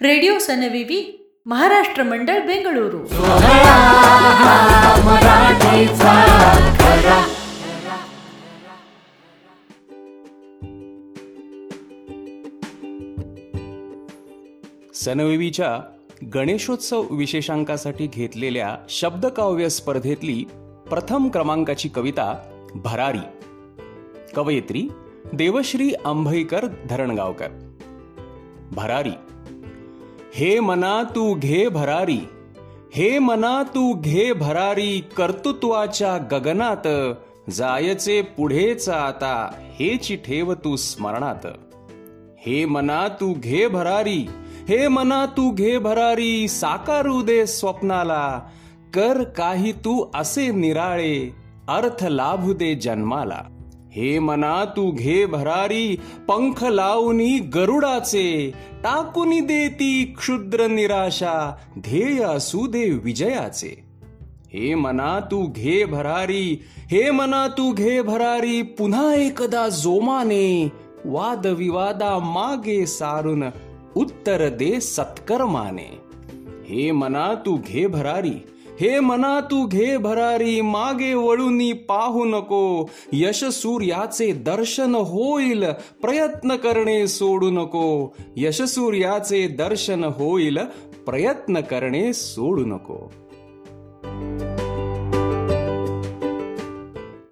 Radio ಸನವಿವಿ Maharashtra मंडळ बेंगळुरू सनविवीच्या गणेशोत्सव विशेषांकासाठी घेतलेल्या शब्दकाव्य स्पर्धेतली प्रथम क्रमांकाची कविता भरारी कवयित्री देवश्री आंभईकर धरणगावकर भरारी हे मना तू घे भरारी. हे मना तू घे भरारी कर्तृत्वाच्या गगनात. जायचे पुढेच आता हेची ठेव तू स्मरणात. हे मना तू घे भरारी. हे मना तू घे भरारी साकारू दे स्वप्नाला. कर काही तू असे निराळे. अर्थ लाभू दे जन्माला. हे मना तू घे भरारी पंख लावूनी गरुडाचे. टाकुनी देती क्षुद्र निराशा ध्येय असू दे विजयाचे. हे मना तू घे भरारी हे मना तू घे भरारी पुन्हा एकदा जोमाने वादविवादा मागे सारून उत्तर दे सत्कर्माने. हे मना तू घे भरारी हे मना तू घे भरारी मागे वळूनी पाहू नको यश सूर्याचे दर्शन होईल प्रयत्न करणे सोडू नको यश सूर्याचे दर्शन होईल प्रयत्न करणे सोडू नको